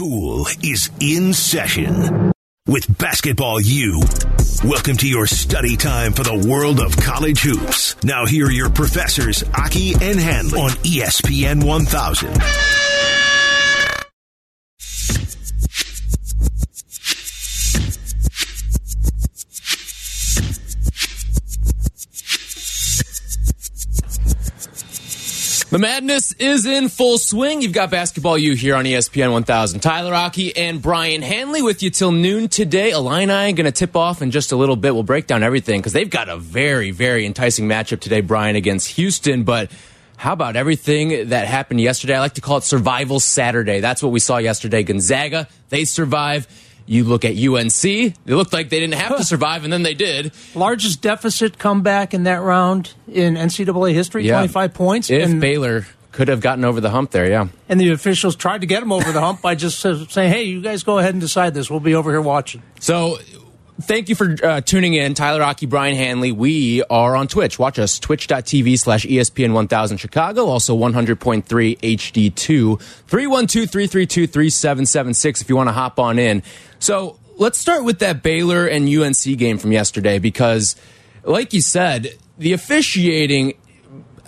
School is in session with Basketball U. Welcome to your study time for the world of college hoops. Now here are your professors, Aki and Hanley on ESPN 1000. The madness is in full swing. You've got Basketball U here on ESPN 1000. Tyler Aki and Brian Hanley with you till noon today. Illini going to tip off in just a little bit. We'll break down everything because they've got a very, very enticing matchup today, Brian, against Houston. But how about everything that happened yesterday? I like to call it Survival Saturday. That's what we saw yesterday. Gonzaga, they survive. You look at UNC, it looked like they didn't have to survive, and then they did. Largest deficit comeback in that round in NCAA history, Yeah. 25 points. If and, Baylor could have gotten over the hump there, yeah. and the officials tried to get him over the hump by just saying, hey, you guys go ahead and decide this. We'll be over here watching. So, thank you for uh, tuning in. Tyler Aki, Brian Hanley. We are on Twitch. Watch us, twitch.tv slash ESPN 1000 Chicago, also 100.3 HD2, 312 332 3776 if you want to hop on in. So, let's start with that Baylor and UNC game from yesterday because, like you said, the officiating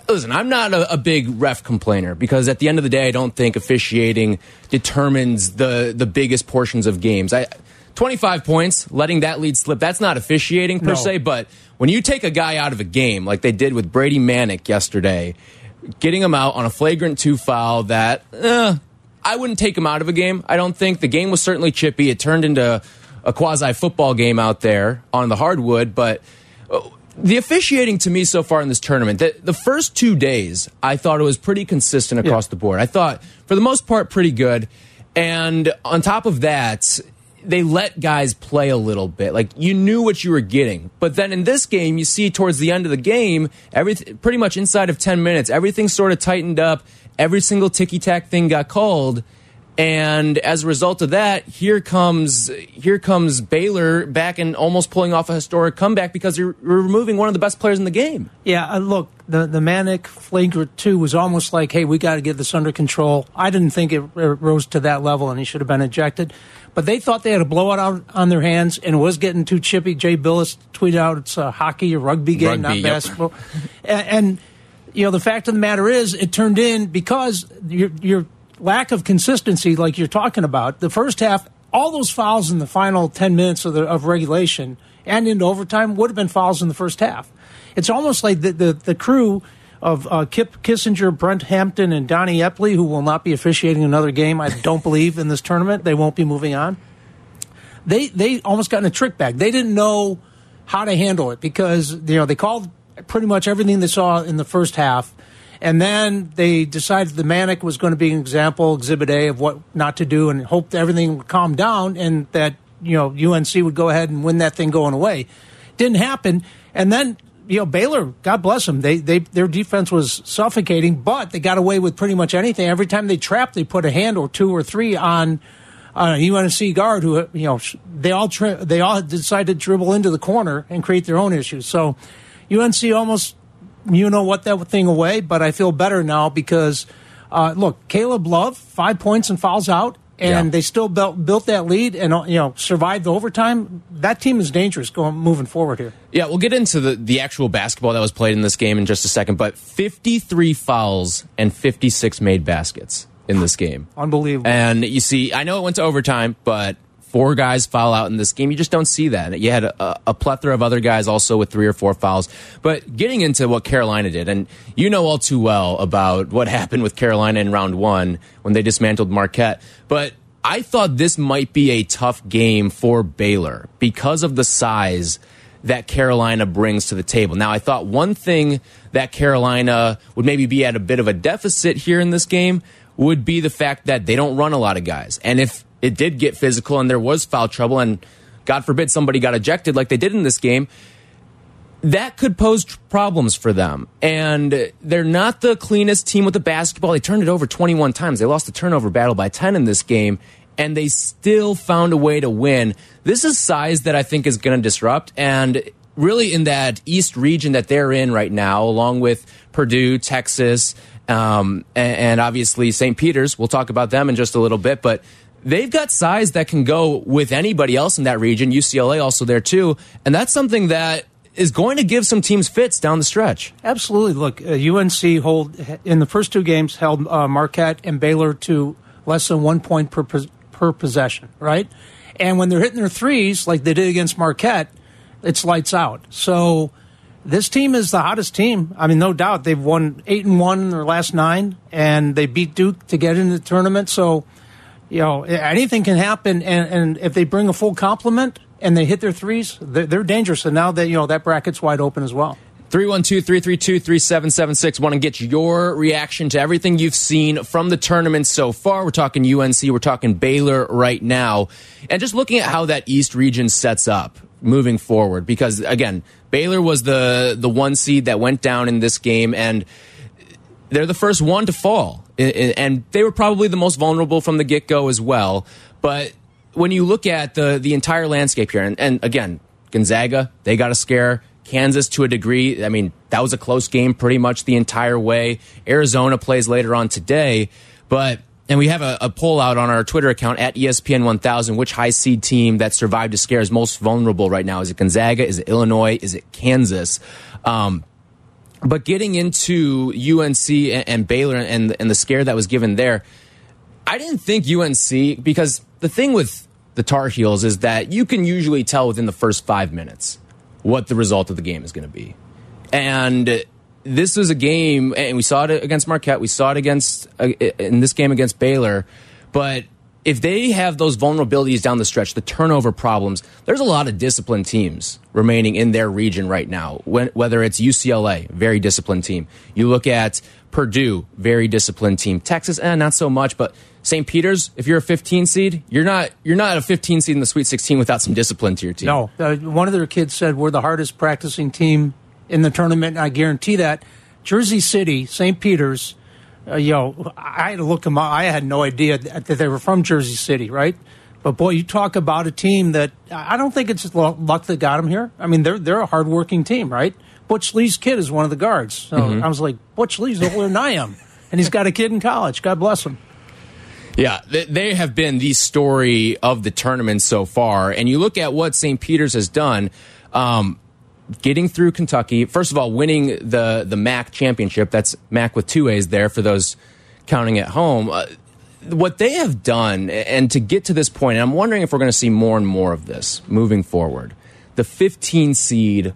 listen, I'm not a, a big ref complainer because at the end of the day, I don't think officiating determines the the biggest portions of games. I 25 points, letting that lead slip, that's not officiating per No. se, but when you take a guy out of a game like they did with Brady Manek yesterday, getting him out on a flagrant two foul that eh, I wouldn't take him out of a game. I don't think the game was certainly chippy. It turned into a quasi football game out there on the hardwood, but uh, the officiating to me so far in this tournament, the, the first two days, I thought it was pretty consistent across Yeah. the board. I thought, for the most part, pretty good. And on top of that, they let guys play a little bit. Like you knew what you were getting. But then in this game, you see towards the end of the game, everything pretty much inside of 10 minutes, everything sort of tightened up. Every single ticky tack thing got called. And as a result of that, here comes here comes Baylor back and almost pulling off a historic comeback because you're removing one of the best players in the game. Yeah, uh, look, the the Manek flagrant two was almost like, hey, we got to get this under control. I didn't think it r- rose to that level, and he should have been ejected. But they thought they had a blowout out on their hands, and it was getting too chippy. Jay Bilas tweeted out it's a hockey or rugby game, Rugby, not yep. basketball. and, and you know, the fact of the matter is, it turned in because your your lack of consistency, like you're talking about, the first half, all those fouls in the final ten minutes of the of regulation and into overtime would have been fouls in the first half. It's almost like the the, the crew of uh, Kip Kissinger, Brent Hampton, and Donnie Eppley, who will not be officiating another game, I don't believe, in this tournament. They won't be moving on. They they almost got in a trick bag. They didn't know how to handle it because you know they called pretty much everything they saw in the first half, and then they decided the Manek was going to be an example, Exhibit A of what not to do, and hoped everything would calm down and that you know UNC would go ahead and win that thing going away. Didn't happen, and then you know Baylor, God bless them, they they their defense was suffocating, but they got away with pretty much anything. Every time they trapped, they put a hand or two or three on a UNC guard who you know they all tri- they all decided to dribble into the corner and create their own issues. So UNC almost you know what that thing away, but I feel better now because uh, look, Caleb Love five points and fouls out. And Yeah. they still built built that lead and you know survived the overtime. That team is dangerous going moving forward here. Yeah, we'll get into the, the actual basketball that was played in this game in just a second, but 53 fouls and 56 made baskets in this game. Unbelievable. And you see, I know it went to overtime, but four guys foul out in this game. You just don't see that. You had a, a plethora of other guys also with three or four fouls. But getting into what Carolina did, and you know all too well about what happened with Carolina in round one when they dismantled Marquette. But I thought this might be a tough game for Baylor because of the size that Carolina brings to the table. Now, I thought one thing that Carolina would maybe be at a bit of a deficit here in this game would be the fact that they don't run a lot of guys. And if it did get physical and there was foul trouble and God forbid somebody got ejected like they did in this game, that could pose problems for them. And they're not the cleanest team with the basketball. They turned it over 21 times. They lost the turnover battle by 10 in this game, and they still found a way to win. This is size that I think is going to disrupt. And really, in that East region that they're in right now, along with Purdue, Texas, um, and, and obviously St. Peter's, we'll talk about them in just a little bit. But they've got size that can go with anybody else in that region. UCLA also there too, and that's something that is going to give some teams fits down the stretch. Absolutely. Look, uh, UNC hold in the first two games held uh, Marquette and Baylor to less than one point per per possession, right? And when they're hitting their threes like they did against Marquette, it's lights out. So this team is the hottest team. I mean, no doubt they've won eight and one in their last nine, and they beat Duke to get into the tournament. So you know anything can happen, and, and if they bring a full complement and they hit their threes, they're, they're dangerous. And now that you know that bracket's wide open as well. 312 332 3776. Want to get your reaction to everything you've seen from the tournament so far. We're talking UNC, we're talking Baylor right now. And just looking at how that East region sets up moving forward, because again, Baylor was the, the one seed that went down in this game, and they're the first one to fall. And they were probably the most vulnerable from the get go as well. But when you look at the, the entire landscape here, and, and again, Gonzaga, they got a scare. Kansas to a degree. I mean, that was a close game pretty much the entire way. Arizona plays later on today, but and we have a, a, poll out on our Twitter account at ESPN 1000. Which high seed team that survived a scare is most vulnerable right now? Is it Gonzaga? Is it Illinois? Is it Kansas? Um, but getting into UNC and, and Baylor and, and the scare that was given there, I didn't think UNC because the thing with the Tar Heels is that you can usually tell within the first five minutes what the result of the game is going to be. And this was a game, and we saw it against Marquette. We saw it against uh, in this game against Baylor. But if they have those vulnerabilities down the stretch, the turnover problems, there's a lot of disciplined teams remaining in their region right now. When, whether it's UCLA, very disciplined team. You look at Purdue, very disciplined team. Texas, eh, not so much, but St. Peter's, if you're a 15 seed, you're not you're not a 15 seed in the Sweet 16 without some discipline to your team. No, uh, one of their kids said we're the hardest practicing team in the tournament. I guarantee that. Jersey City, St. Peter's, uh, you know, I had to look them up. I had no idea that they were from Jersey City, right? But boy, you talk about a team that I don't think it's luck that got them here. I mean, they're they're a hardworking team, right? Butch Lee's kid is one of the guards. So mm -hmm. I was like, Butch Lee's older than I am, and he's got a kid in college. God bless him. Yeah, they have been the story of the tournament so far. And you look at what St. Peter's has done. Um, getting through Kentucky, first of all, winning the the MAAC championship. That's MAAC with two A's there for those counting at home. Uh, what they have done, and to get to this point, and I'm wondering if we're going to see more and more of this moving forward. The 15 seed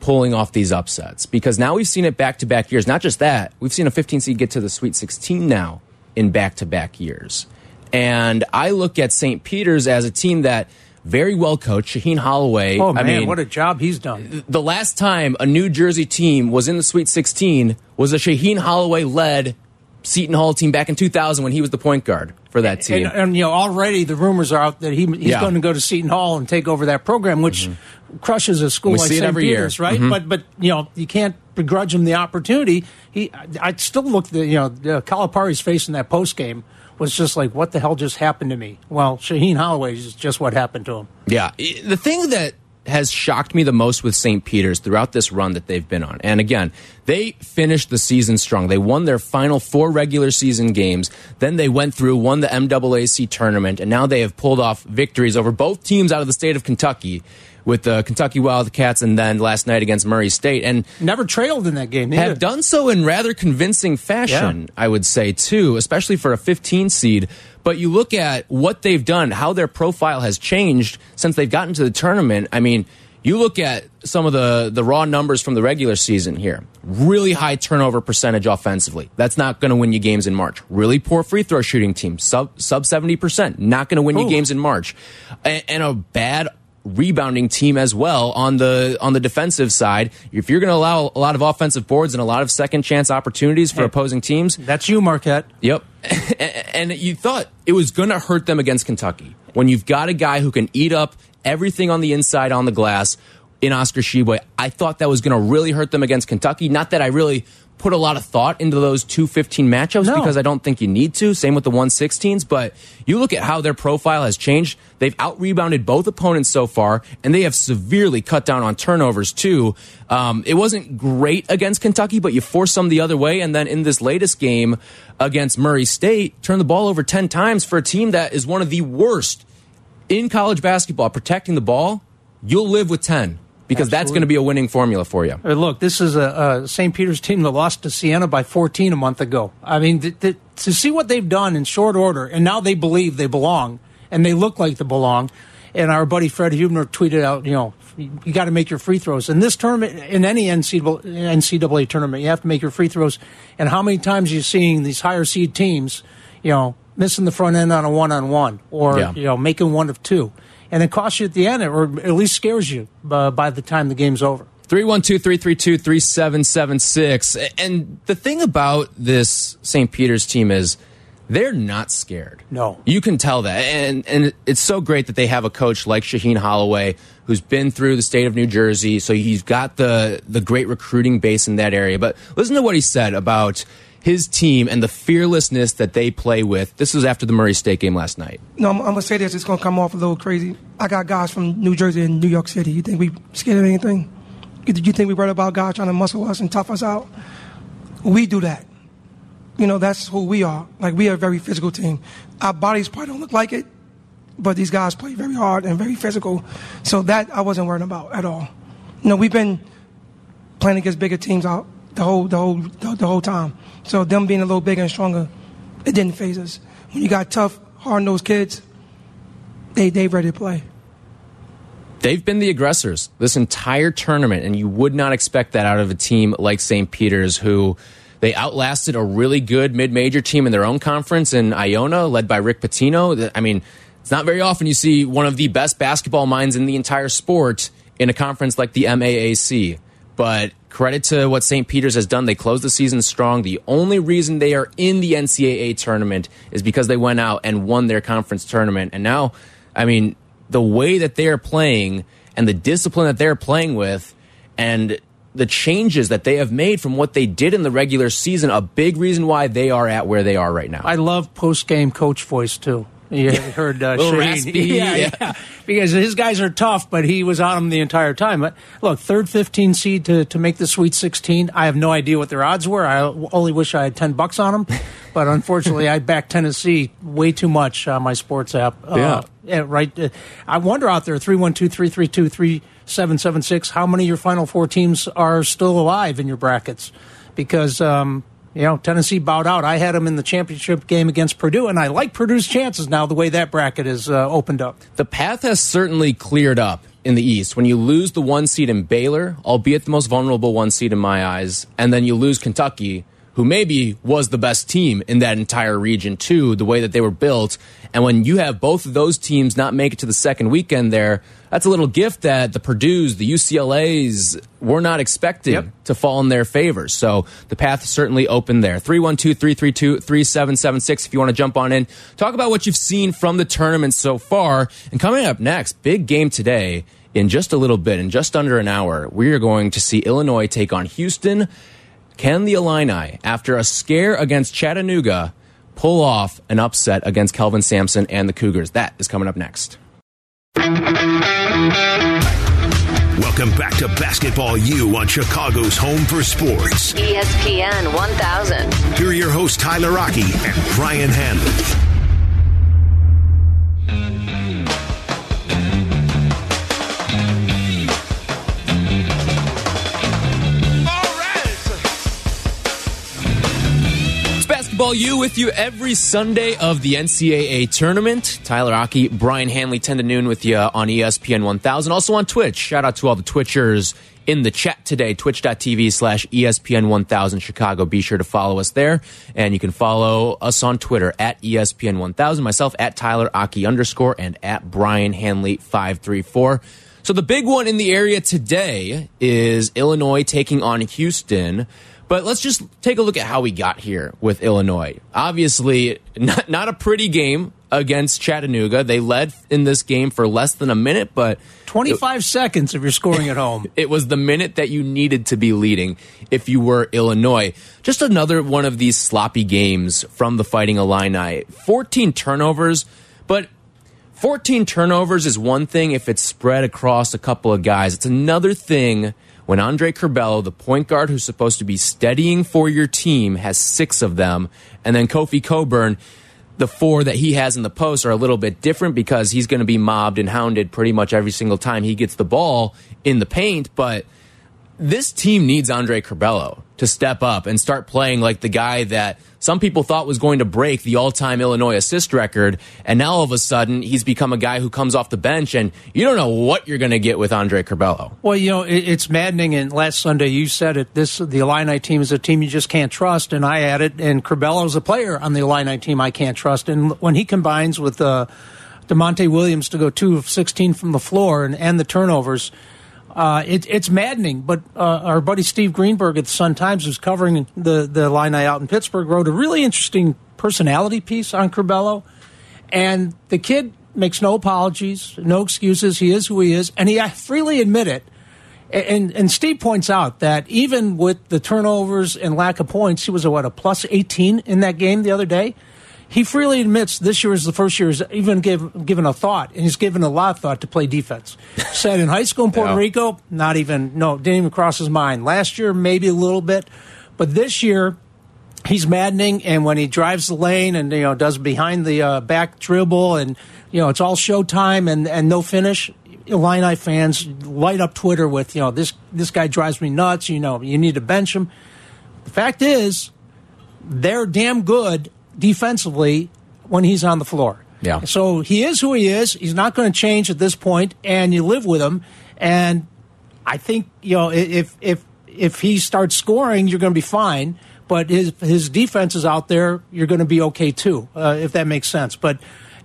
pulling off these upsets because now we've seen it back to back years. Not just that, we've seen a 15 seed get to the Sweet 16 now in back to back years. And I look at St. Peter's as a team that very well coached. Shaheen Holloway. Oh man, I mean, what a job he's done! The last time a New Jersey team was in the Sweet 16 was a Shaheen Holloway led Seton Hall team back in 2000 when he was the point guard for that team. And, and you know, already the rumors are out that he he's yeah. going to go to Seton Hall and take over that program, which mm -hmm. crushes a school we like St. Peter's, year. right? Mm -hmm. But but you know, you can't begrudge him the opportunity. He, I still look the you know Calipari's face in that post game was just like, what the hell just happened to me? Well, Shaheen Holloway is just what happened to him. Yeah. The thing that has shocked me the most with St. Peter's throughout this run that they've been on. And again, they finished the season strong. They won their final four regular season games. Then they went through, won the MAAC tournament, and now they have pulled off victories over both teams out of the state of Kentucky with the Kentucky Wildcats and then last night against Murray State. And never trailed in that game. Have done so in rather convincing fashion, yeah. I would say, too, especially for a 15 seed. But you look at what they've done, how their profile has changed since they've gotten to the tournament. I mean, you look at some of the, the raw numbers from the regular season here. Really high turnover percentage offensively. That's not going to win you games in March. Really poor free throw shooting team. Sub, sub 70%. Not going to win Ooh. you games in March. And, and a bad rebounding team as well on the on the defensive side. If you're going to allow a lot of offensive boards and a lot of second chance opportunities for hey, opposing teams, that's you, Marquette. Yep. and you thought it was going to hurt them against Kentucky when you've got a guy who can eat up everything on the inside on the glass in Oscar Tshiebwe. I thought that was going to really hurt them against Kentucky. Not that I really put a lot of thought into those 215 matchups No. because I don't think you need to. Same with the 116s. But you look at how their profile has changed. They've out rebounded both opponents so far, and they have severely cut down on turnovers, too. Um, it wasn't great against Kentucky, but you forced them the other way. And then in this latest game against Murray State, turn the ball over 10 times for a team that is one of the worst in college basketball protecting the ball. You'll live with 10 because that's going to be a winning formula for you. Look, this is a, a St. Peter's team that lost to Siena by 14 a month ago. I mean, th- th- to see what they've done in short order, and now they believe they belong, and they look like they belong. And our buddy Fred Hubner tweeted out, you know, you got to make your free throws. In this tournament, in any NCAA, NCAA tournament, you have to make your free throws. And how many times are you seeing these higher seed teams, you know, missing the front end on a one on one or, Yeah. you know, making one of two? And it costs you at the end, or at least scares you uh, by the time the game's over. 312 332 3776. And the thing about this St. Peter's team is they're not scared. No. You can tell that. And, and it's so great that they have a coach like Shaheen Holloway who's been through the state of New Jersey. So he's got the, the great recruiting base in that area. But listen to what he said about his team and the fearlessness that they play with. This was after the Murray State game last night. No, I'm, I'm gonna say this. It's gonna come off a little crazy. I got guys from New Jersey and New York City. You think we scared of anything? You, you think we worried about guys trying to muscle us and tough us out? We do that. You know, that's who we are. Like we are a very physical team. Our bodies probably don't look like it, but these guys play very hard and very physical. So that I wasn't worried about at all. You know, we've been playing against bigger teams out the whole the whole the, the whole time. So them being a little bigger and stronger, it didn't phase us. When you got tough, hard nosed kids, they they ready to play. They've been the aggressors this entire tournament, and you would not expect that out of a team like St. Peter's, who they outlasted a really good mid-major team in their own conference in Iona, led by Rick Pitino. I mean, it's not very often you see one of the best basketball minds in the entire sport in a conference like the MAAC. But credit to what St. Peter's has done. They closed the season strong. The only reason they are in the NCAA tournament is because they went out and won their conference tournament. And now, I mean, the way that they are playing and the discipline that they're playing with and the changes that they have made from what they did in the regular season, a big reason why they are at where they are right now. I love post game coach voice too. You heard uh, Shane. yeah, yeah. yeah, because his guys are tough, but he was on them the entire time. But look, third 15 seed to, to make the Sweet 16. I have no idea what their odds were. I only wish I had 10 bucks on them, but unfortunately, I backed Tennessee way too much on my sports app. Uh, yeah, right. Uh, I wonder out there, 312 332 3776, how many of your final four teams are still alive in your brackets? Because, um, you know, Tennessee bowed out. I had them in the championship game against Purdue, and I like Purdue's chances now the way that bracket is uh, opened up. the path has certainly cleared up in the East. When you lose the one seed in Baylor, albeit the most vulnerable one seed in my eyes, and then you lose Kentucky, who maybe was the best team in that entire region too, the way that they were built. And when you have both of those teams not make it to the second weekend there, that's a little gift that the Purdue's, the UCLA's were not expecting Yep. to fall in their favor. So the path is certainly open there. 312 332 3776 if you want to jump on in. Talk about what you've seen from the tournament so far. And coming up next, big game today in just a little bit, in just under an hour, we are going to see Illinois take on Houston. Can the Illini, after a scare against Chattanooga, pull off an upset against Kelvin Sampson and the Cougars? That is coming up next. Welcome back to Basketball U on Chicago's Home for Sports. ESPN 1000. Here are your hosts, Tyler Aki and Brian Hanley. Basketball U with you every Sunday of the NCAA tournament. Tyler Aki, Brian Hanley, 10 to noon with you on ESPN 1000. Also on Twitch. Shout out to all the Twitchers in the chat today. Twitch.tv slash ESPN 1000 Chicago. Be sure to follow us there. And you can follow us on Twitter at ESPN 1000. Myself at Tyler Aki underscore and at Brian Hanley 534. So the big one in the area today is Illinois taking on Houston. But let's just take a look at how we got here with Illinois. Obviously, not, not a pretty game against Chattanooga. They led in this game for less than a minute, but 25 seconds if you're scoring at home. it was the minute that you needed to be leading if you were Illinois. Just another one of these sloppy games from the Fighting Illini. 14 turnovers, but 14 turnovers is one thing if it's spread across a couple of guys. It's another thing when Andre Curbelo, the point guard who's supposed to be steadying for your team, has six of them, and then Kofi Cockburn, the four that he has in the post are a little bit different because he's going to be mobbed and hounded pretty much every single time he gets the ball in the paint, but this team needs Andre Curbelo to step up and start playing like the guy that some people thought was going to break the all-time Illinois assist record, and now all of a sudden he's become a guy who comes off the bench, and you don't know what you're going to get with Andre Curbelo. Well, you know it's maddening. And last Sunday you said it. This the Illini team is a team you just can't trust, and I added, and Curbelo's a player on the Illini team I can't trust, and when he combines with uh, Da'Monte Williams to go two of sixteen from the floor and, and the turnovers. Uh, it, it's maddening, but uh, our buddy Steve Greenberg at the Sun Times, who's covering the the Illini out in Pittsburgh, wrote a really interesting personality piece on Curbelo, and the kid makes no apologies, no excuses. He is who he is, and he freely admit it. And and Steve points out that even with the turnovers and lack of points, he was a what a plus eighteen in that game the other day he freely admits this year is the first year he's even give, given a thought, and he's given a lot of thought to play defense. Said in high school in Puerto Yeah. Rico, not even, no, didn't even cross his mind. Last year, maybe a little bit, but this year, he's maddening. And when he drives the lane and you know does behind the uh, back dribble, and you know it's all showtime and and no finish. Illini fans light up Twitter with you know this this guy drives me nuts. You know you need to bench him. The fact is, they're damn good defensively when he's on the floor. Yeah. So he is who he is. He's not going to change at this point, and you live with him. And I think you know if if if he starts scoring, you're going to be fine. But his his defense is out there. You're going to be okay too, uh, if that makes sense. But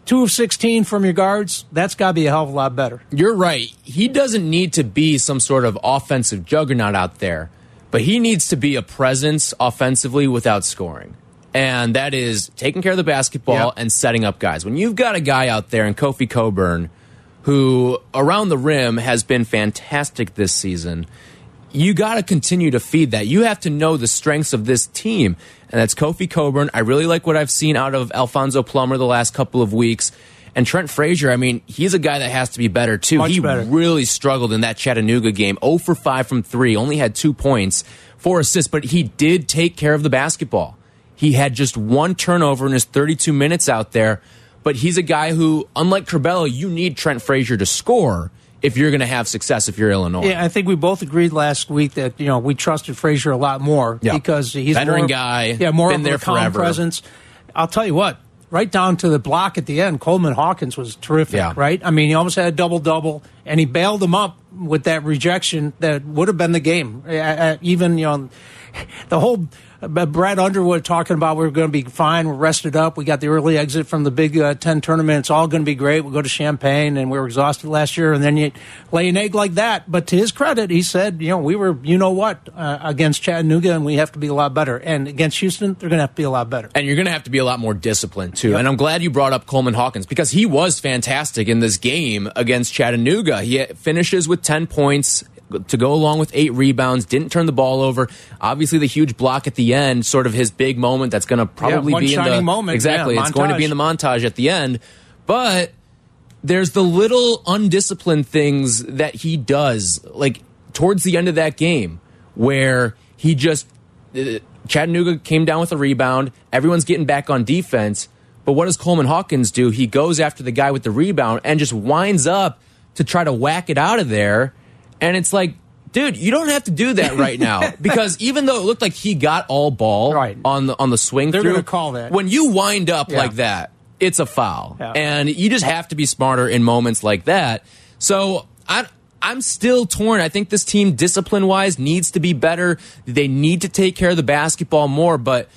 two of sixteen from your guards, that's got to be a hell of a lot better. You're right. He doesn't need to be some sort of offensive juggernaut out there, but he needs to be a presence offensively without scoring. And that is taking care of the basketball Yep. and setting up guys. When you've got a guy out there in Kofi Cockburn who around the rim has been fantastic this season, you got to continue to feed that. You have to know the strengths of this team. And that's Kofi Cockburn. I really like what I've seen out of Alfonso Plummer the last couple of weeks. And Trent Frazier, I mean, he's a guy that has to be better too. Much he better. really struggled in that Chattanooga game. 0 for 5 from 3, only had 2 points, 4 assists, but he did take care of the basketball. He had just one turnover in his 32 minutes out there, but he's a guy who, unlike Curbelo, you need Trent Frazier to score if you're going to have success if you're Illinois. Yeah, I think we both agreed last week that you know we trusted Frazier a lot more Yeah. because he's a Veteran more, guy, Yeah, more been of there a calm forever. presence. I'll tell you what. Right down to the block at the end, Coleman Hawkins was terrific. Yeah. Right, I mean, he almost had a double double, and he bailed him up with that rejection that would have been the game. Even you know, the whole uh, Brad Underwood talking about we're going to be fine, we're rested up, we got the early exit from the Big uh, Ten tournament, it's all going to be great. We'll go to Champaign, and we were exhausted last year, and then you lay an egg like that. But to his credit, he said, you know, we were, you know what, uh, against Chattanooga, and we have to be a lot better, and against Houston, they're going to have to be a lot better. And you're going to have to be a lot more disciplined too. And I'm glad you brought up Coleman Hawkins because he was fantastic in this game against Chattanooga. He finishes with 10 points to go along with eight rebounds, didn't turn the ball over. Obviously, the huge block at the end, sort of his big moment that's going to probably one be in the moment, exactly. yeah, it's going to be in the montage at the end, but there's the little undisciplined things that he does, like towards the end of that game, where he just uh, Chattanooga came down with a rebound. Everyone's getting back on defense, but what does Coleman Hawkins do? He goes after the guy with the rebound and just winds up to try to whack it out of there, and it's like. Dude, you don't have to do that right now because even though it looked like he got all ball Right. on the on the swing They're through, call that. when you wind up Yeah. like that, it's a foul. Yeah. And you just have to be smarter in moments like that. So I, I'm still torn. I think this team, discipline wise, needs to be better. They need to take care of the basketball more. But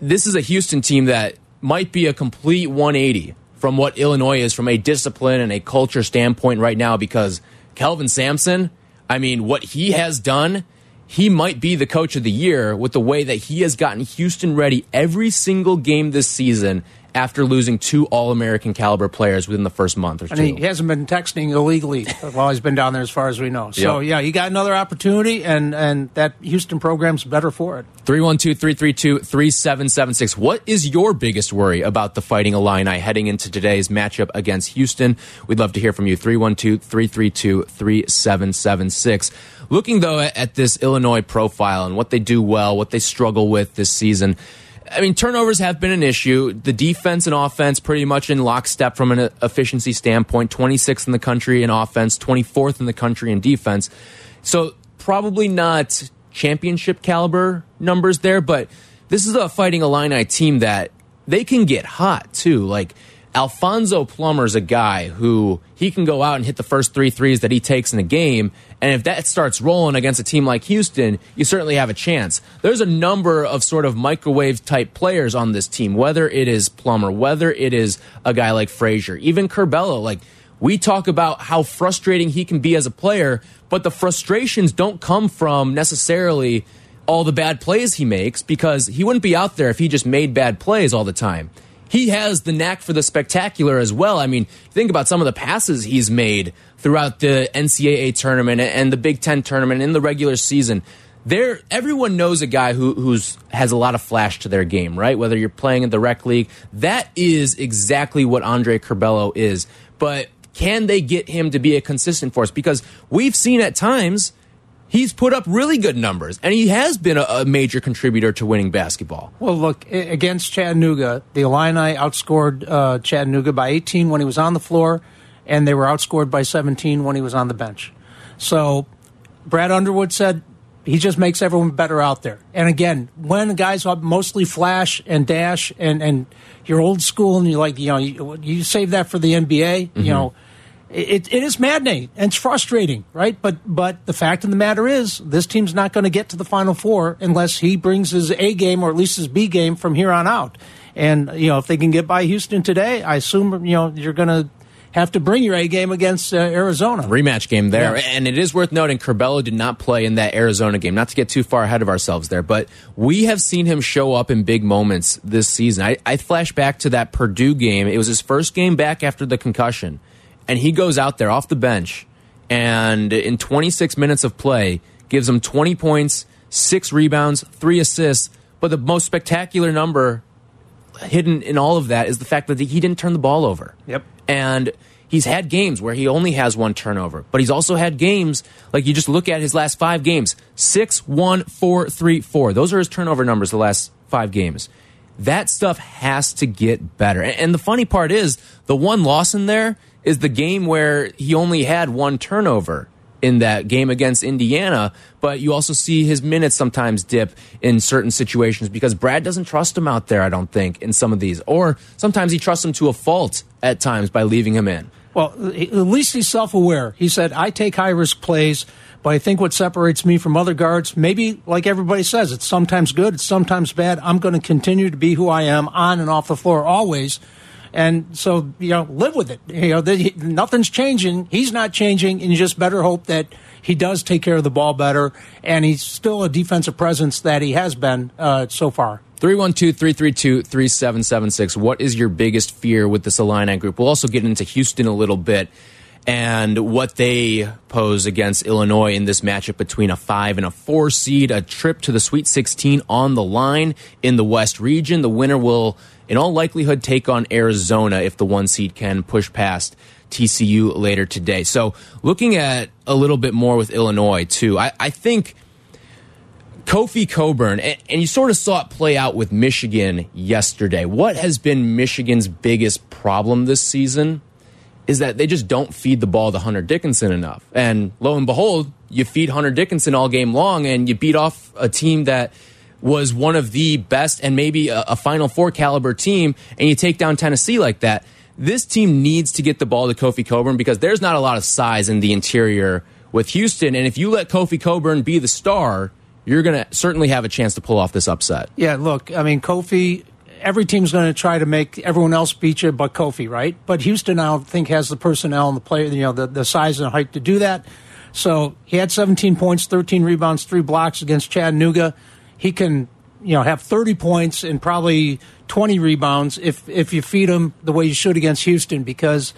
this is a Houston team that might be a complete 180 from what Illinois is from a discipline and a culture standpoint right now because Kelvin Sampson, I mean, what he has done, he might be the coach of the year with the way that he has gotten Houston ready every single game this season after losing two All American caliber players within the first month or two. And he hasn't been texting illegally while he's been down there, as far as we know. So Yep. yeah, he got another opportunity, and and that Houston program's better for it. 312 332 3776. What is your biggest worry about the Fighting Illini heading into today's matchup against Houston? We'd love to hear from you. 312 332 3776. Looking, though, at this Illinois profile and what they do well, what they struggle with this season. I mean, turnovers have been an issue. The defense and offense pretty much in lockstep from an efficiency standpoint 26th in the country in offense, 24th in the country in defense. So, probably not championship caliber numbers there, but this is a Fighting Illini team that they can get hot too. Like, Alfonso Plummer's a guy who he can go out and hit the first three threes that he takes in a game. And if that starts rolling against a team like Houston, you certainly have a chance. There's a number of sort of microwave type players on this team, whether it is Plummer, whether it is a guy like Frazier, even Curbelo. Like, we talk about how frustrating he can be as a player, but the frustrations don't come from necessarily all the bad plays he makes because he wouldn't be out there if he just made bad plays all the time he has the knack for the spectacular as well. I mean, think about some of the passes he's made throughout the NCAA tournament and the Big Ten tournament in the regular season. There, everyone knows a guy who who's has a lot of flash to their game, right? Whether you're playing in the rec league, that is exactly what Andre Curbelo is. But can they get him to be a consistent force? Because we've seen at times he's put up really good numbers, and he has been a, a major contributor to winning basketball. Well, look against Chattanooga, the Illini outscored uh, Chattanooga by 18 when he was on the floor, and they were outscored by 17 when he was on the bench. So, Brad Underwood said he just makes everyone better out there. And again, when guys are mostly flash and dash, and and you're old school, and you're like, you know, you, you save that for the NBA, you know. It, it is maddening and it's frustrating, right? But but the fact of the matter is, this team's not going to get to the Final Four unless he brings his A game or at least his B game from here on out. And you know, if they can get by Houston today, I assume you know you're going to have to bring your A game against uh, Arizona. rematch game there. Yeah. And it is worth noting Curbelo did not play in that Arizona game. Not to get too far ahead of ourselves there, but we have seen him show up in big moments this season. I, I flash back to that Purdue game. It was his first game back after the concussion. And he goes out there off the bench and in 26 minutes of play gives them 20 points, six rebounds, three assists. But the most spectacular number hidden in all of that is the fact that he didn't turn the ball over. Yep. And he's had games where he only has one turnover, but he's also had games like you just look at his last five games six, one, four, three, four. Those are his turnover numbers the last five games. That stuff has to get better. And and the funny part is the one loss in there is the game where he only had one turnover in that game against Indiana, but you also see his minutes sometimes dip in certain situations because Brad doesn't trust him out there, I don't think, in some of these. Or sometimes he trusts him to a fault at times by leaving him in. Well, at least he's self aware. He said, I take high risk plays, but I think what separates me from other guards, maybe like everybody says, it's sometimes good, it's sometimes bad. I'm going to continue to be who I am on and off the floor always. And so, you know, live with it. You know, the, nothing's changing. He's not changing, and you just better hope that he does take care of the ball better, and he's still a defensive presence that he has been uh, so far. 312 332 3776. What is your biggest fear with this Illini group? We'll also get into Houston a little bit and what they pose against Illinois in this matchup between a five and a four seed, a trip to the Sweet 16 on the line in the West region. The winner will, in all likelihood, take on Arizona if the one seed can push past TCU later today. So, looking at a little bit more with Illinois, too, I, I think. Kofi Cockburn, and, and you sort of saw it play out with Michigan yesterday. What has been Michigan's biggest problem this season is that they just don't feed the ball to Hunter Dickinson enough. And lo and behold, you feed Hunter Dickinson all game long and you beat off a team that was one of the best and maybe a, a Final Four caliber team, and you take down Tennessee like that. This team needs to get the ball to Kofi Cockburn because there's not a lot of size in the interior with Houston. And if you let Kofi Cockburn be the star, you're going to certainly have a chance to pull off this upset. Yeah, look, I mean, Kofi, every team's going to try to make everyone else beat you but Kofi, right? But Houston, I don't think, has the personnel and the player, you know, the, the size and height to do that. So he had 17 points, 13 rebounds, three blocks against Chattanooga. He can, you know have 30 points and probably 20 rebounds if if you feed him the way you should against Houston because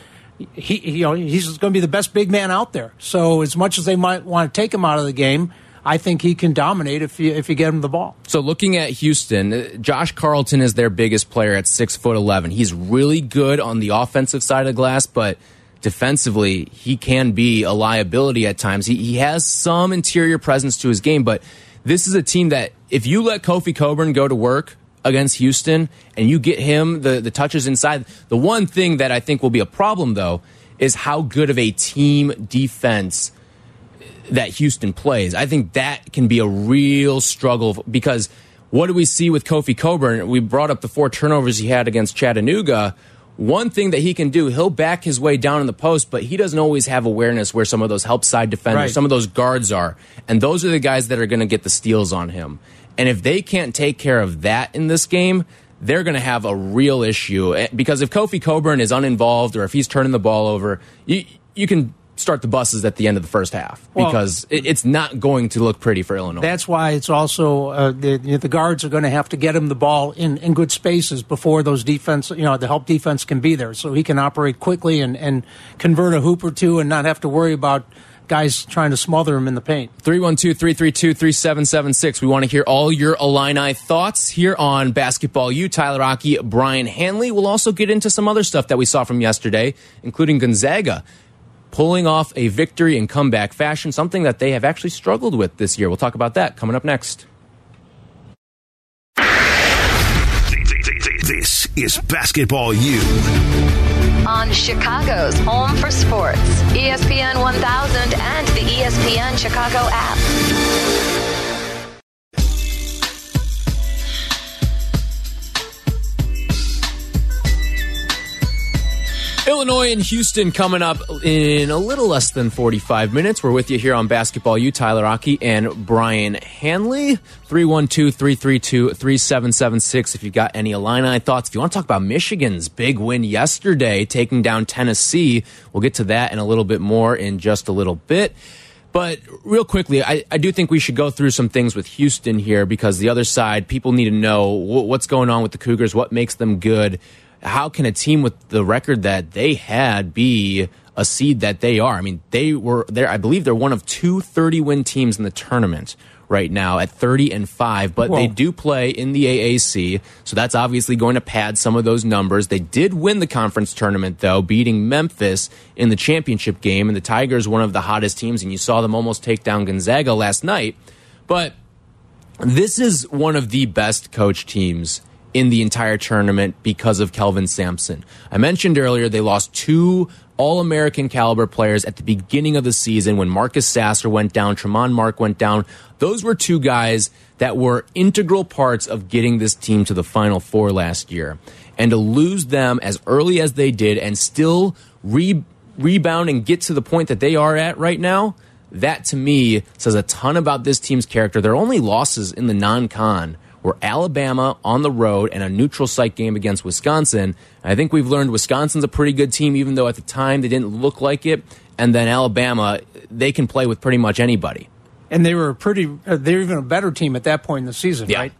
he you know he's going to be the best big man out there. So as much as they might want to take him out of the game, I think he can dominate if you if you get him the ball. So looking at Houston, uh, Josh Carlton is their biggest player at six foot eleven. He's really good on the offensive side of the glass, but defensively he can be a liability at times. He he has some interior presence to his game, but this is a team that if you let Kofi Cockburn go to work against Houston and you get him the, the touches inside, the one thing that I think will be a problem though is how good of a team defense that Houston plays. I think that can be a real struggle because what do we see with Kofi Cockburn? We brought up the four turnovers he had against Chattanooga. One thing that he can do, he'll back his way down in the post, but he doesn't always have awareness where some of those help side defenders, Right. some of those guards are. And those are the guys that are going to get the steals on him. And if they can't take care of that in this game, they're going to have a real issue. Eh, Because if Kofi Cockburn is uninvolved or if he's turning the ball over, you, you can start the buses at the end of the first half because it, it's not going to look pretty for Illinois. That's why it's also uh, the the guards are going to have to get him the ball in, in good spaces before those defense, you know, the help defense can be there, so he can operate quickly and, and convert a hoop or two and not have to worry about guys trying to smother him in the paint. 312-332-3776. We want to hear all your Illini thoughts here on Basketball U. Tyler Aki, Brian Hanley. We'll also get into some other stuff that we saw from yesterday, including Gonzaga pulling off a victory in comeback fashion, something that they have actually struggled with this year. We'll talk about that coming up next. This is Basketball U. On Chicago's Home for Sports, ESPN 1000 and the ESPN Chicago app. Illinois and Houston coming up in a little less than 45 minutes. We're with you here on Basketball U, Tyler Aki and Brian Hanley. 312 332 3776. If you've got any Illini thoughts, if you want to talk about Michigan's big win yesterday, taking down Tennessee, we'll get to that and a little bit more in just a little bit. But real quickly, I, I do think we should go through some things with Houston here because the other side, people need to know what's going on with the Cougars, what makes them good. How can a team with the record that they had be a seed that they are? I mean, they were there. I believe they're one of two 30 win teams in the tournament right now at 30 and 5, but they do play in the AAC, so that's obviously going to pad some of those numbers. They did win the conference tournament, though, beating Memphis in the championship game, and the Tigers, one of the hottest teams, and you saw them almost take down Gonzaga last night. But this is one of the best coach teams in the entire tournament because of Kelvin Sampson. I mentioned earlier they lost two all American caliber players at the beginning of the season when Marcus Sasser went down, Tramon Mark went down. Those were two guys that were integral parts of getting this team to the Final Four last year. And to lose them as early as they did and still re- rebound and get to the point that they are at right now, that to me says a ton about this team's character. Their only losses in the non con were Alabama on the road and a neutral site game against Wisconsin. I think we've learned Wisconsin's a pretty good team, even though at the time they didn't look like it. And then Alabama, they can play with pretty much anybody. and they were a pretty uh, they're even a better team at that point in the season Yeah. right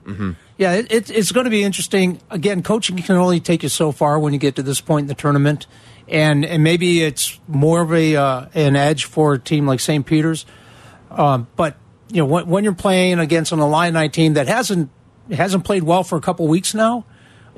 yeah it, it, it's going to be interesting again coaching can only take you so far when you get to this point in the tournament and and maybe it's more of a uh, an edge for a team like st peter's um, but you know when, when you're playing against an Illini team that hasn't hasn't played well for a couple weeks now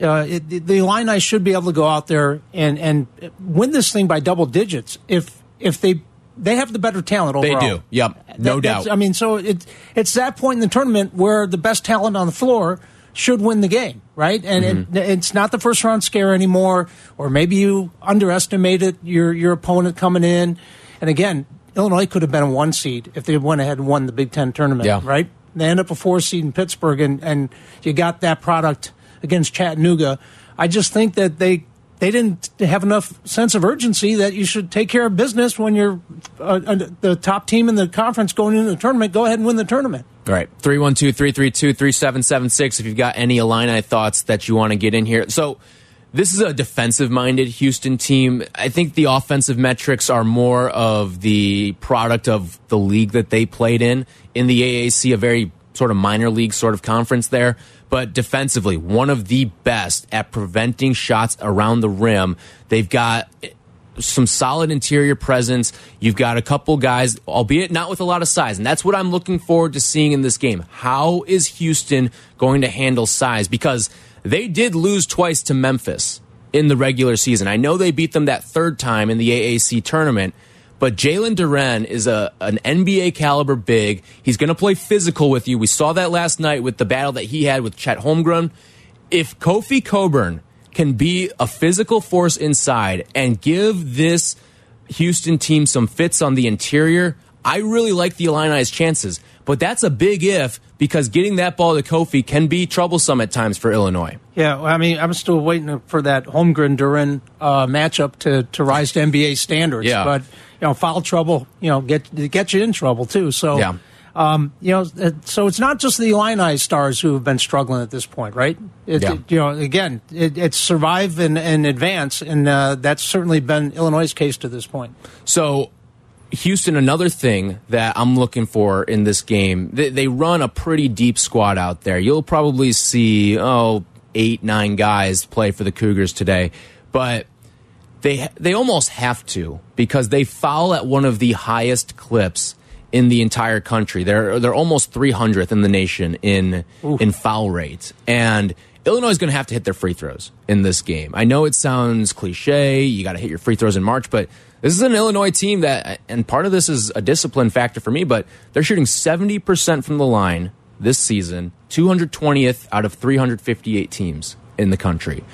uh, it, the- Illini should be able to go out there and and win this thing by double digits if if they they have the better talent overall. They do. Yep. No That- doubt. I mean, so it, it's that point in the tournament where the best talent on the floor should win the game, right? And Mm-hmm. it, it's not the first round scare anymore, or maybe you underestimated your your opponent coming in. And again, Illinois could have been a one seed if they went ahead and won the Big Ten tournament, Yeah. right? They end up a four seed in Pittsburgh, and, and you got that product against Chattanooga. I just think that they they didn't have enough sense of urgency that you should take care of business when you're uh, the top team in the conference going into the tournament. Go ahead and win the tournament. All right. 312 332 3776. If you've got any Illini thoughts that you want to get in here. So, this is a defensive minded Houston team. I think the offensive metrics are more of the product of the league that they played in. In the AAC, a very sort of minor league sort of conference there. But defensively, one of the best at preventing shots around the rim. They've got some solid interior presence. You've got a couple guys, albeit not with a lot of size. And that's what I'm looking forward to seeing in this game. How is Houston going to handle size? Because they did lose twice to Memphis in the regular season. I know they beat them that third time in the AAC tournament. But Jalen Duren is a an NBA caliber big. He's going to play physical with you. We saw that last night with the battle that he had with Chet Holmgren. If Kofi Cockburn can be a physical force inside and give this Houston team some fits on the interior, I really like the Illini's chances. But that's a big if because getting that ball to Kofi can be troublesome at times for Illinois. Yeah, I mean, I'm still waiting for that Holmgren Duren uh, matchup to, to rise to NBA standards. Yeah. But you know, foul trouble, you know, get get you in trouble too. So Yeah. Um, you know, uh, so it's not just the Illini stars who have been struggling at this point, right? It, Yeah. it- you know, again, it, it's survive and, and advance, and uh, that's certainly been Illinois' case to this point. So, Houston, another thing that I'm looking for in this game, they, they run a pretty deep squad out there. You'll probably see, oh, eight, nine guys play for the Cougars today. But they they almost have to because they foul at one of the highest clips in the entire country. They're they're almost 300th in the nation in in foul rate, and Illinois is going to have to hit their free throws in this game. I know it sounds cliche. You got to hit your free throws in March, but this is an Illinois team that, and part of this is a discipline factor for me. But they're shooting 70% from the line this season, 220th out of 358 teams in the country.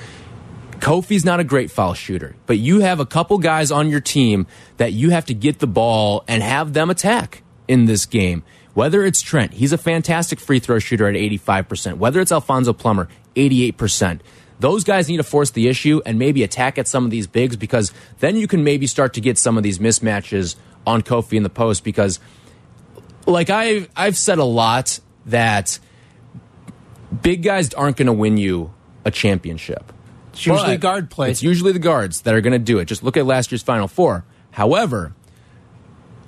Kofi's not a great foul shooter, but you have a couple guys on your team that you have to get the ball and have them attack in this game. Whether it's Trent, he's a fantastic free throw shooter at 85%. Whether it's Alfonso Plummer, 88%. Those guys need to force the issue and maybe attack at some of these bigs because then you can maybe start to get some of these mismatches on Kofi in the post because like I've I've said a lot that big guys aren't going to win you a championship. It's usually But guard play. It's usually the guards that are going to do it. Just look at last year's Final Four. However,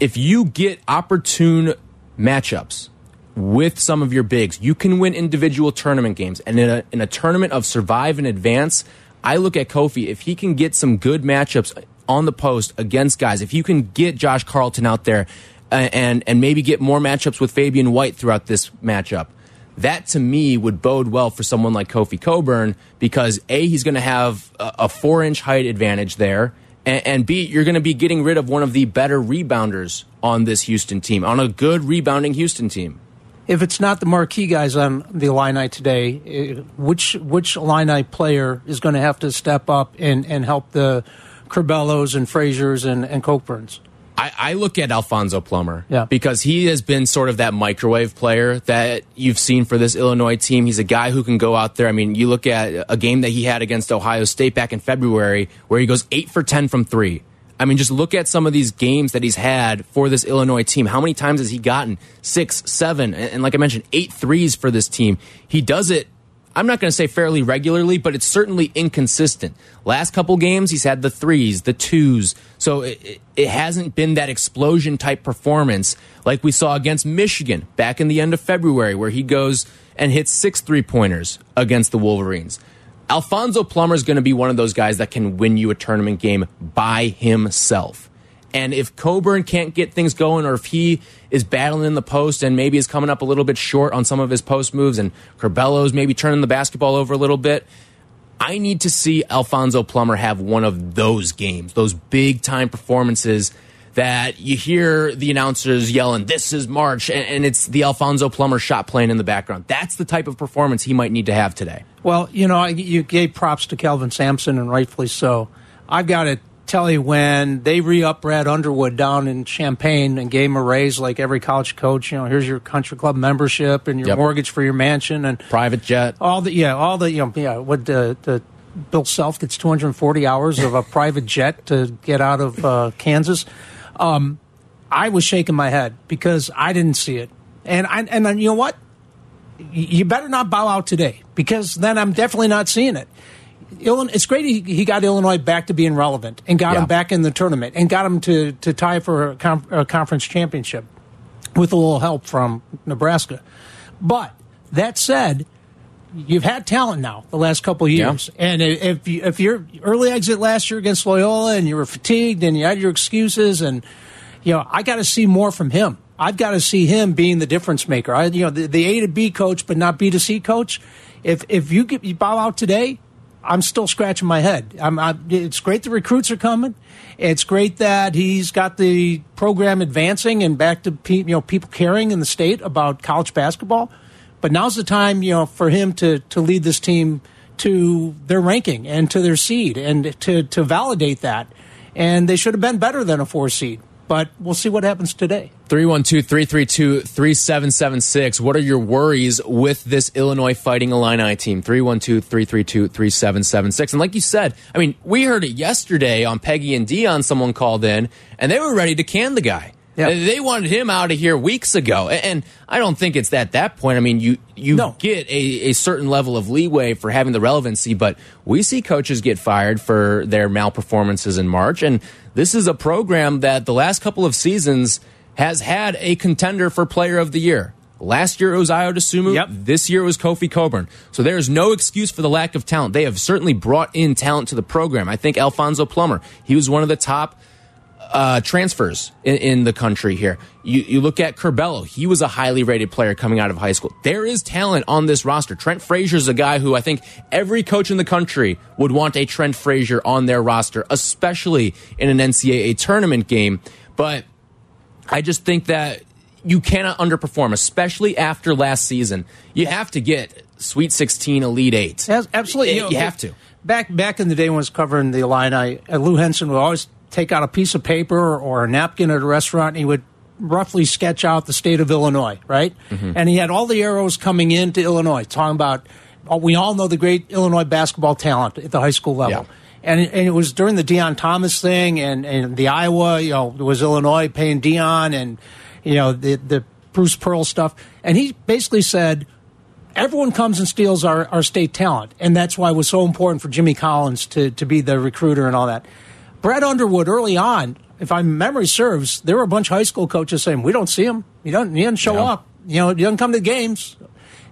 if you get opportune matchups with some of your bigs, you can win individual tournament games. And in a, in a tournament of survive and advance, I look at Kofi. If he can get some good matchups on the post against guys, if you can get Josh Carlton out there uh, and and maybe get more matchups with Fabian White throughout this matchup, that to me would bode well for someone like Kofi Cockburn because A, he's going to have a, a four inch height advantage there. And, and B, you're going to be getting rid of one of the better rebounders on this Houston team, on a good rebounding Houston team. if it's not the marquee guys on the Illini today, eh, which which Illini player is going to have to step up and, and help the Curbelos and Fraziers and, and Cockburns? I, I look at Alfonso Plummer Yeah. because he has been sort of that microwave player that you've seen for this Illinois team. He's a guy who can go out there. I mean, you look at a game that he had against Ohio State back in February where he goes eight for 10 from three. I mean, just look at some of these games that he's had for this Illinois team. How many times has he gotten six, seven, and, and like I mentioned, eight threes for this team? He does it I'm not going to say fairly regularly, but it's certainly inconsistent. Last couple games, he's had the threes, the twos. So it, it- hasn't been that explosion type performance like we saw against Michigan back in the end of February, where he goes and hits six three pointers against the Wolverines. Alfonso Plummer is going to be one of those guys that can win you a tournament game by himself. And if Cockburn can't get things going, or if he is battling in the post and maybe is coming up a little bit short on some of his post moves, and Curbelo's maybe turning the basketball over a little bit, I need to see Alfonso Plummer have one of those games, those big time performances that you hear the announcers yelling, This is March, and, and it's the Alfonso Plummer shot playing in the background. That's the type of performance he might need to have today. Well, you know, you gave props to Kelvin Sampson, and rightfully so. I've got to tell you, when they re up Brad Underwood down in Champaign and gave him a raise like every college coach, you know, here's your country club membership and your Yep. mortgage for your mansion and Private jet. all the, yeah, all the, you know, yeah, what the, the Bill Self gets 240 hours of a private jet to get out of uh, Kansas. Um, I was shaking my head because I didn't see it. And I, and then, you know what? you better not bow out today because then I'm definitely not seeing it. It's great he, he got Illinois back to being relevant and got Yeah. him back in the tournament and got him to, to tie for a, com- a conference championship with a little help from Nebraska. But that said, you've had talent now the last couple of years, yeah. and if you, if your early exit last year against Loyola and you were fatigued and you had your excuses, and you know I got to see more from him. I've got to see him being the difference maker. I, you know, the, the A to B coach, but not B to C coach. If if you get you bow out today, I'm still scratching my head. I'm, I'm, it's great the recruits are coming. It's great that he's got the program advancing and back to pe- you know people caring in the state about college basketball. But now's the time, you know, for him to to lead this team to their ranking and to their seed and to to validate that. And they should have been better than a four seed but we'll see what happens today. 312 332 3776. What are your worries with this Illinois Fighting Illini team? 312 332 3776. And like you said, I mean, we heard it yesterday on Peggy and Dion. Someone called in and they were ready to can the guy. Yeah. They wanted him out of here weeks ago. And I don't think it's at that point. I mean, you, you no. get a, a certain level of leeway for having the relevancy, but we see coaches get fired for their malperformances in March. And this is a program that the last couple of seasons has had a contender for player of the year. Last year it was Ayo Dosunmu. Yep. This year it was Kofi Cockburn. So there is no excuse for the lack of talent. They have certainly brought in talent to the program. I think Alfonso Plummer, he was one of the top uh, transfers in, in, the country here. You, you look at Curbelo. He was a highly rated player coming out of high school. There is talent on this roster. Trent Frazier is a guy who I think every coach in the country would want a Trent Frazier on their roster, especially in an NCAA tournament game. But I just think that you cannot underperform, especially after last season. You have to get Sweet 16, Elite 8. Absolutely. You, know, you have to. Back back in the day when I was covering the Illini, uh, Lou Henson would always take out a piece of paper or a napkin at a restaurant and he would roughly sketch out the state of Illinois, right? Mm-hmm. And he had all the arrows coming into Illinois, talking about, oh, we all know the great Illinois basketball talent at the high school level. Yeah. And, and it was during the Deon Thomas thing and, and the Iowa, you know, it was Illinois paying Deon and, you know, the, the Bruce Pearl stuff. And he basically said, everyone comes and steals our, our state talent. And that's why it was so important for Jimmy Collins to, to be the recruiter and all that. Brad Underwood early on, if my memory serves, there were a bunch of high school coaches saying, "We don't see him. He doesn't. He doesn't show yeah. up. You know, he doesn't come to the games."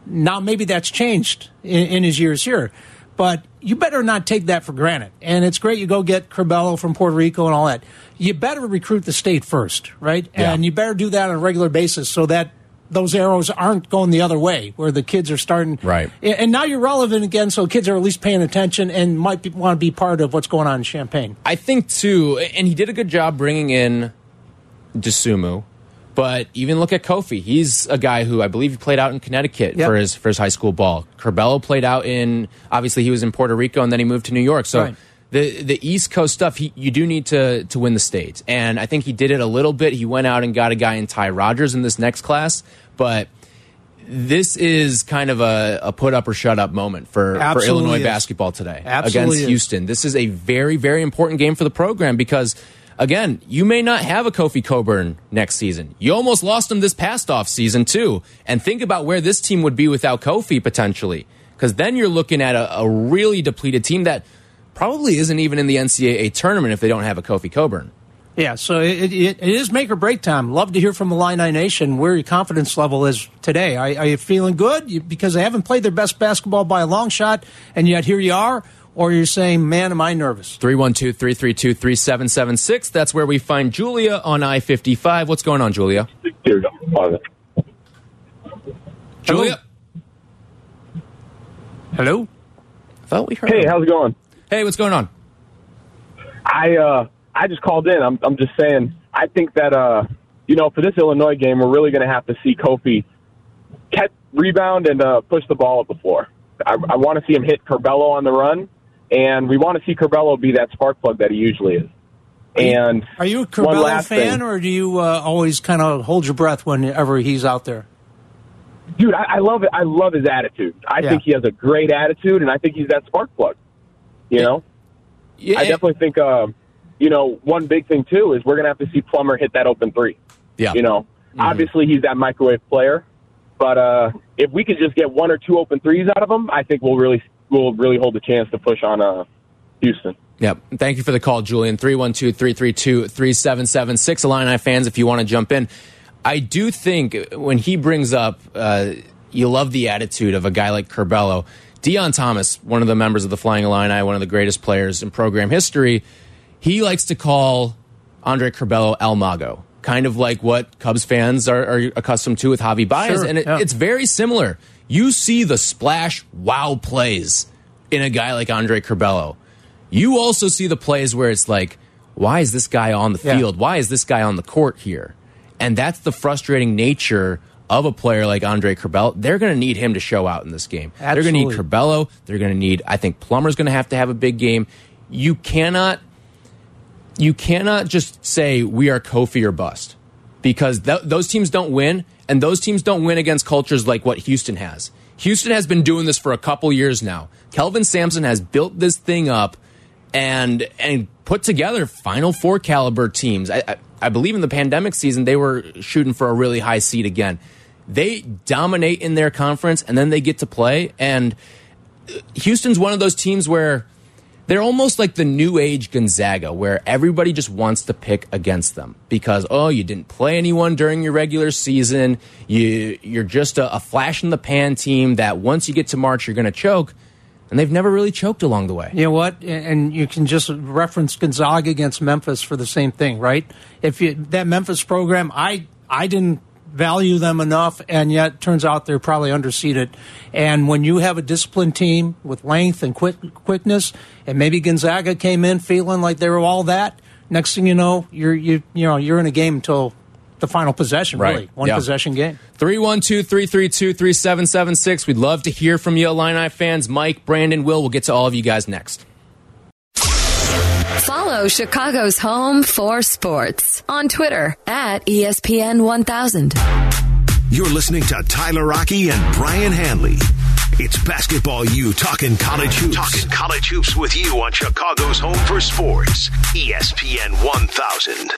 Now maybe that's changed in, in, his years here, but you better not take that for granted. And it's great you go get Curbelo from Puerto Rico and all that. You better recruit the state first, right? Yeah. And you better do that on a regular basis so that those arrows aren't going the other way, where the kids are starting. Right. And now you're relevant again, so kids are at least paying attention and might be, want to be part of what's going on in Champaign. I think, too, and he did a good job bringing in Dosunmu. But even look at Kofi. He's a guy who I believe he played out in Connecticut yep. for his for his high school ball. Curbelo played out in obviously he was in Puerto Rico and then he moved to New York. So right the the East Coast stuff, he, you do need to to win the state, and I think he did it a little bit. He went out and got a guy in Ty Rodgers in this next class, but this is kind of a, a put up or shut up moment for, for Illinois is. basketball today Absolutely against is. Houston. This is a very very important game for the program because. Again, you may not have a Kofi Cockburn next season. You almost lost him this past off season too. And think about where this team would be without Kofi potentially. Because then you're looking at a, a really depleted team that probably isn't even in the NCAA tournament if they don't have a Kofi Cockburn. Yeah, so it, it, it is make or break time. Love to hear from the Illini Nation where your confidence level is today. Are, are you feeling good because they haven't played their best basketball by a long shot, and yet here you are? Or you're saying, man, am I nervous? 312 332 3776. That's where we find Julia on I 55. What's going on, Julia? Julia? Hello? I thought we heard. Hey, how's it going? Hey, what's going on? I uh, I just called in. I'm I'm just saying. I think that uh, you know, for this Illinois game, we're really going to have to see Kofi catch, rebound, and uh, push the ball up the floor. I, I want to see him hit Curbelo on the run, and we want to see Curbelo be that spark plug that he usually is. And are you a Curbelo fan, thing. or do you uh, always kind of hold your breath whenever he's out there? Dude, I, I love it. I love his attitude. I yeah. think he has a great attitude, and I think he's that spark plug. You know, yeah, I definitely think, uh, you know, one big thing too is we're gonna have to see Plummer hit that open three. Yeah, you know, mm-hmm. obviously he's that microwave player, but uh, if we could just get one or two open threes out of him, I think we'll really we'll really hold a chance to push on uh, Houston. Yep. Thank you for the call, Julian. 312 332 3776. Illini fans, if you want to jump in. I do think when he brings up uh, you love the attitude of a guy like Curbelo. Deon Thomas, one of the members of the Flying Illini, one of the greatest players in program history, he likes to call Andre Curbelo El Mago, kind of like what Cubs fans are, are accustomed to with Javi Baez. Sure, and it, yeah. it's very similar. You see the splash wow plays in a guy like Andre Curbelo. You also see the plays where it's like, why is this guy on the Yeah. field? Why is this guy on the court here? And that's the frustrating nature of a player like Andre Curbelo. They're going to need him to show out in this game. They're going to need Absolutely. Curbelo. They're going to need, I think Plummer's going to have to have a big game. You cannot you cannot just say we are Kofi or bust because th those teams don't win, and those teams don't win against cultures like what Houston has. Houston has been doing this for a couple years now. Kelvin Sampson has built this thing up and and put together Final Four caliber teams. I, I, I believe in the pandemic season they were shooting for a really high seed again. They dominate in their conference, and then they get to play. And Houston's one of those teams where they're almost like the new age Gonzaga, where everybody just wants to pick against them because oh, you didn't play anyone during your regular season. You you're just a, a flash in the pan team that once you get to March, you're going to choke, and they've never really choked along the way. You know what? And you can just reference Gonzaga against Memphis for the same thing, right? If you, that Memphis program, I I didn't value them enough, and yet turns out they're probably underseeded. And when you have a disciplined team with length and quick quickness, and maybe Gonzaga came in feeling like they were all that, next thing you know, you're you you know you're in a game until the final possession, Right. really one Yeah. possession game. 312 332 3776. We'd love to hear from you, Illini fans. Mike, Brandon, Will, we'll get to all of you guys next. Follow Chicago's home for sports on Twitter at ESPN 1000. You're listening to Tyler Rocky and Brian Hanley. It's Basketball U talking college hoops. Talking college hoops with you on Chicago's home for sports. ESPN 1000.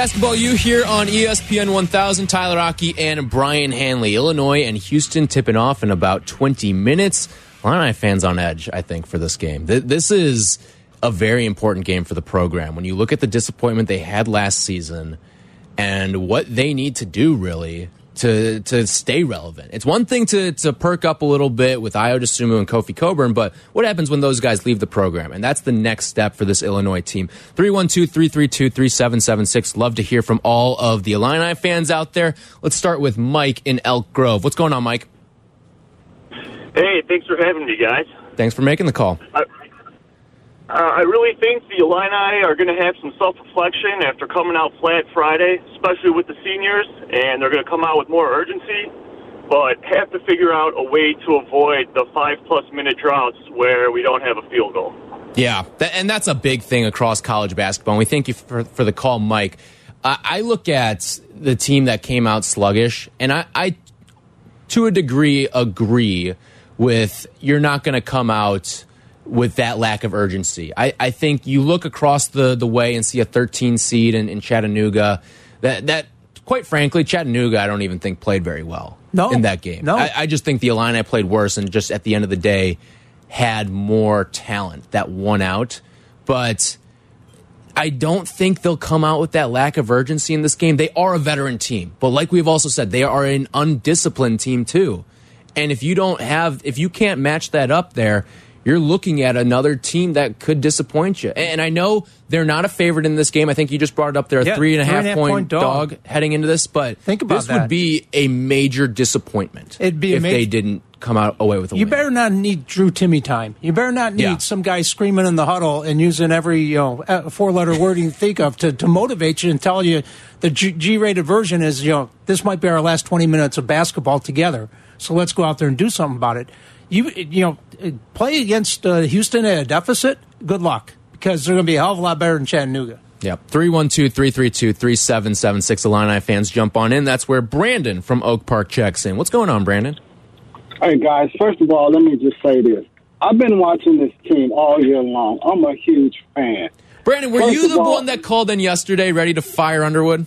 Basketball U here on ESPN 1000. Tyler Rocky and Brian Hanley. Illinois and Houston tipping off in about 20 minutes. Illini fans on edge, I think, for this game. Th- This is a very important game for the program. When you look at the disappointment they had last season and what they need to do, really, to to stay relevant. It's one thing to to perk up a little bit with Ayo Dosunmu and Kofi Cockburn, but what happens when those guys leave the program? And that's the next step for this Illinois team. 312-332-3776. Love to hear from all of the Illini fans out there. Let's start with Mike in Elk Grove. What's going on, Mike? Hey, thanks for having me, guys. Thanks for making the call. Uh, I really think the Illini are going to have some self-reflection after coming out flat Friday, especially with the seniors, and they're going to come out with more urgency, but have to figure out a way to avoid the five-plus minute droughts where we don't have a field goal. Yeah, that, and that's a big thing across college basketball. And we thank you for, for the call, Mike. I I look at the team that came out sluggish, and I, I to a degree, agree with you're not going to come out with that lack of urgency. I, I think you look across the, the way and see a 13 seed in, in Chattanooga that, that, quite frankly, Chattanooga, I don't even think played very well No. in that game. No. I, I just think the Illini played worse and just at the end of the day had more talent that won out. But I don't think they'll come out with that lack of urgency in this game. They are a veteran team, but like we've also said, they are an undisciplined team too. And if you don't have, if you can't match that up there, you're looking at another team that could disappoint you. And I know they're not a favorite in this game. I think you just brought it up. They're a Yeah, three and a half and a half point, point dog. dog. heading into this. But Think about this would be a major disappointment. It'd be if they didn't come out away with a You win. You better not need Drew Timmy time. You better not need Yeah. some guy screaming in the huddle and using every you know four letter word you can think of to, to motivate you and tell you the G rated version is you know this might be our last twenty minutes of basketball together. So let's go out there and do something about it. You you know play against uh, Houston at a deficit. Good luck because they're going to be a hell of a lot better than Chattanooga. Yep. 312 332 3776. Illini fans jump on in. That's where Brandon from Oak Park checks in. What's going on, Brandon? Hey guys, first of all, let me just say this. I've been watching this team all year long. I'm a huge fan. Brandon, were First you the all- one that called in yesterday ready to fire Underwood?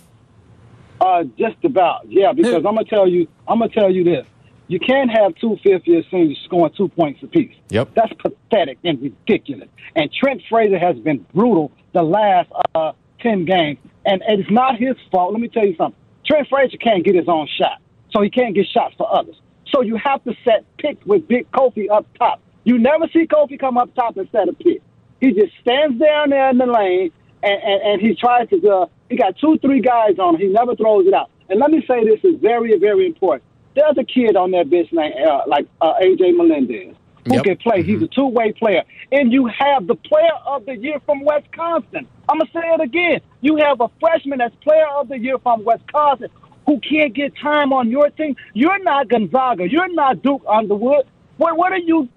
Uh, just about, yeah. Because I'm gonna tell you, I'm gonna tell you this: you can't have two fifth-year seniors scoring two points apiece. Yep. That's pathetic and ridiculous. And Trent Frazier has been brutal the last uh, ten games, and it's not his fault. Let me tell you something: Trent Frazier can't get his own shot, so he can't get shots for others. So you have to set picks with Big Kofi up top. You never see Kofi come up top and set a pick. He just stands down there in the lane and, and, and he tries to. Uh, he got two, three guys on him. He never throws it out. And let me say this is very, very important. There's a kid on that bench named uh, like uh, AJ Melendez who Yep. can play. He's a two-way player, and you have the player of the year from Wisconsin. I'm gonna say it again. You have a freshman that's player of the year from Wisconsin who can't get time on your team. You're not Gonzaga. You're not Duke Underwood. What what are you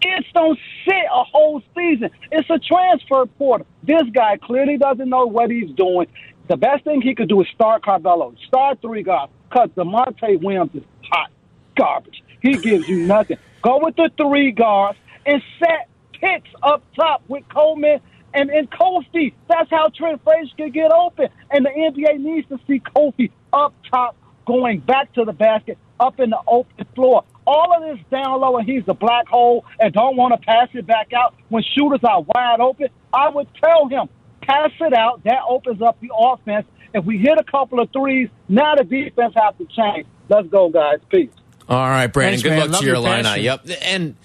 kids don't sit a whole season. It's a transfer portal. This guy clearly doesn't know what he's doing. The best thing he could do is start Curbelo, start three guys, because Da'Monte Williams is hot garbage. He gives you nothing. Go with the three guards and set picks up top with Coleman and, and Kofi. That's how Trent Frazier can get open. And the NBA needs to see Kofi up top going back to the basket, up in the open floor. All of this down low, and he's a black hole and don't want to pass it back out when shooters are wide open. I would tell him, pass it out. That opens up the offense. If we hit a couple of threes, now the defense has to change. Let's go, guys. Peace. All right, Brandon. Thanks, good man. luck Love to your your lineup. Yep, and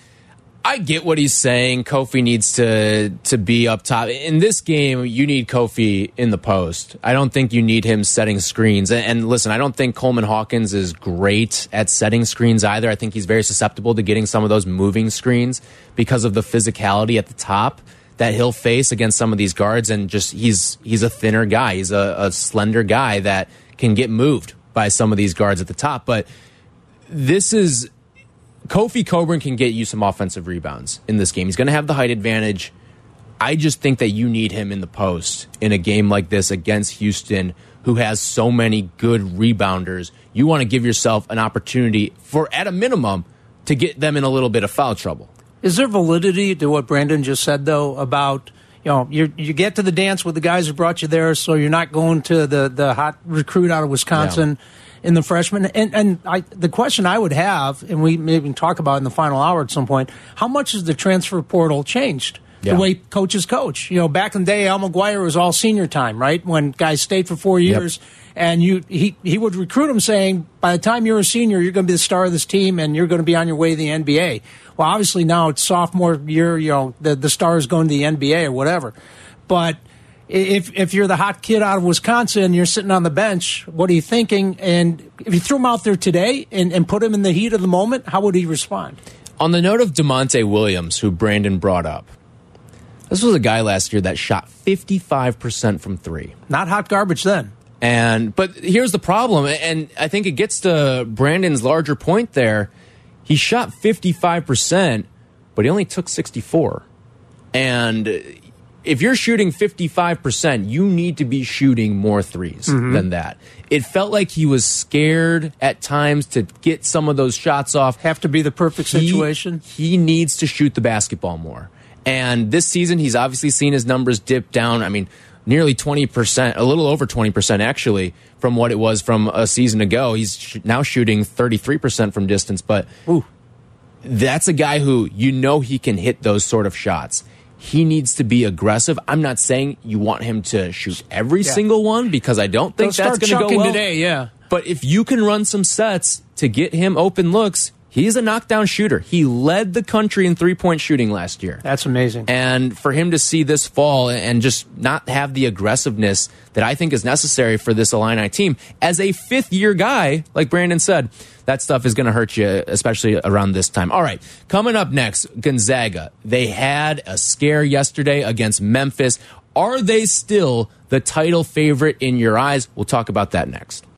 I get what he's saying. Kofi needs to to be up top in this game. You need Kofi in the post. I don't think you need him setting screens. And, and listen, I don't think Coleman Hawkins is great at setting screens either. I think he's very susceptible to getting some of those moving screens because of the physicality at the top that he'll face against some of these guards. And just he's he's a thinner guy. He's a, a slender guy that can get moved by some of these guards at the top. But this is Kofi Cockburn can get you some offensive rebounds in this game. He's going to have the height advantage. I just think that you need him in the post in a game like this against Houston, who has so many good rebounders. You want to give yourself an opportunity for, at a minimum, to get them in a little bit of foul trouble. Is there validity to what Brandon just said, though, about you know you you get to the dance with the guys who brought you there, so you're not going to the the hot recruit out of Wisconsin in the freshman. And and I, the question I would have, and we maybe talk about in the final hour at some point, how much has the transfer portal changed? Yeah. The way coaches coach. You know, back in the day, Al McGuire was all senior time, right? When guys stayed for four years, and you he he would recruit them saying, by the time you're a senior, you're going to be the star of this team, and you're going to be on your way to the NBA. Well, obviously now it's sophomore year. You know, the the star is going to the NBA or whatever. But if if you're the hot kid out of Wisconsin, and you're sitting on the bench. What are you thinking? And if you threw him out there today and, and put him in the heat of the moment, how would he respond? On the note of Da'Monte Williams, who Brandon brought up, this was a guy last year that shot 55% from three. Not hot garbage then. And but here's the problem, and I think it gets to Brandon's larger point there. He shot 55%, but he only took 64. And if you're shooting 55%, you need to be shooting more 3s mm-hmm. than that. It felt like he was scared at times to get some of those shots off. Have to be the perfect He- situation. He, needs to shoot the basketball more. And this season, he's obviously seen his numbers dip down. I mean, nearly 20%, a little over 20% actually, from what it was from a season ago. He's sh now shooting 33% from distance, but that's a guy who you know he can hit those sort of shots. He needs to be aggressive. I'm not saying you want him to shoot every Yeah. single one because I don't think They'll that's going to go well. today. Yeah. But if you can run some sets to get him open looks, he's a knockdown shooter. He led the country in three point shooting last year. That's amazing. And for him to see this fall and just not have the aggressiveness that I think is necessary for this Illini team as a fifth year guy, like Brandon said, that stuff is going to hurt you, especially around this time. All right, coming up next, Gonzaga. They had a scare yesterday against Memphis. Are they still the title favorite in your eyes? We'll talk about that next.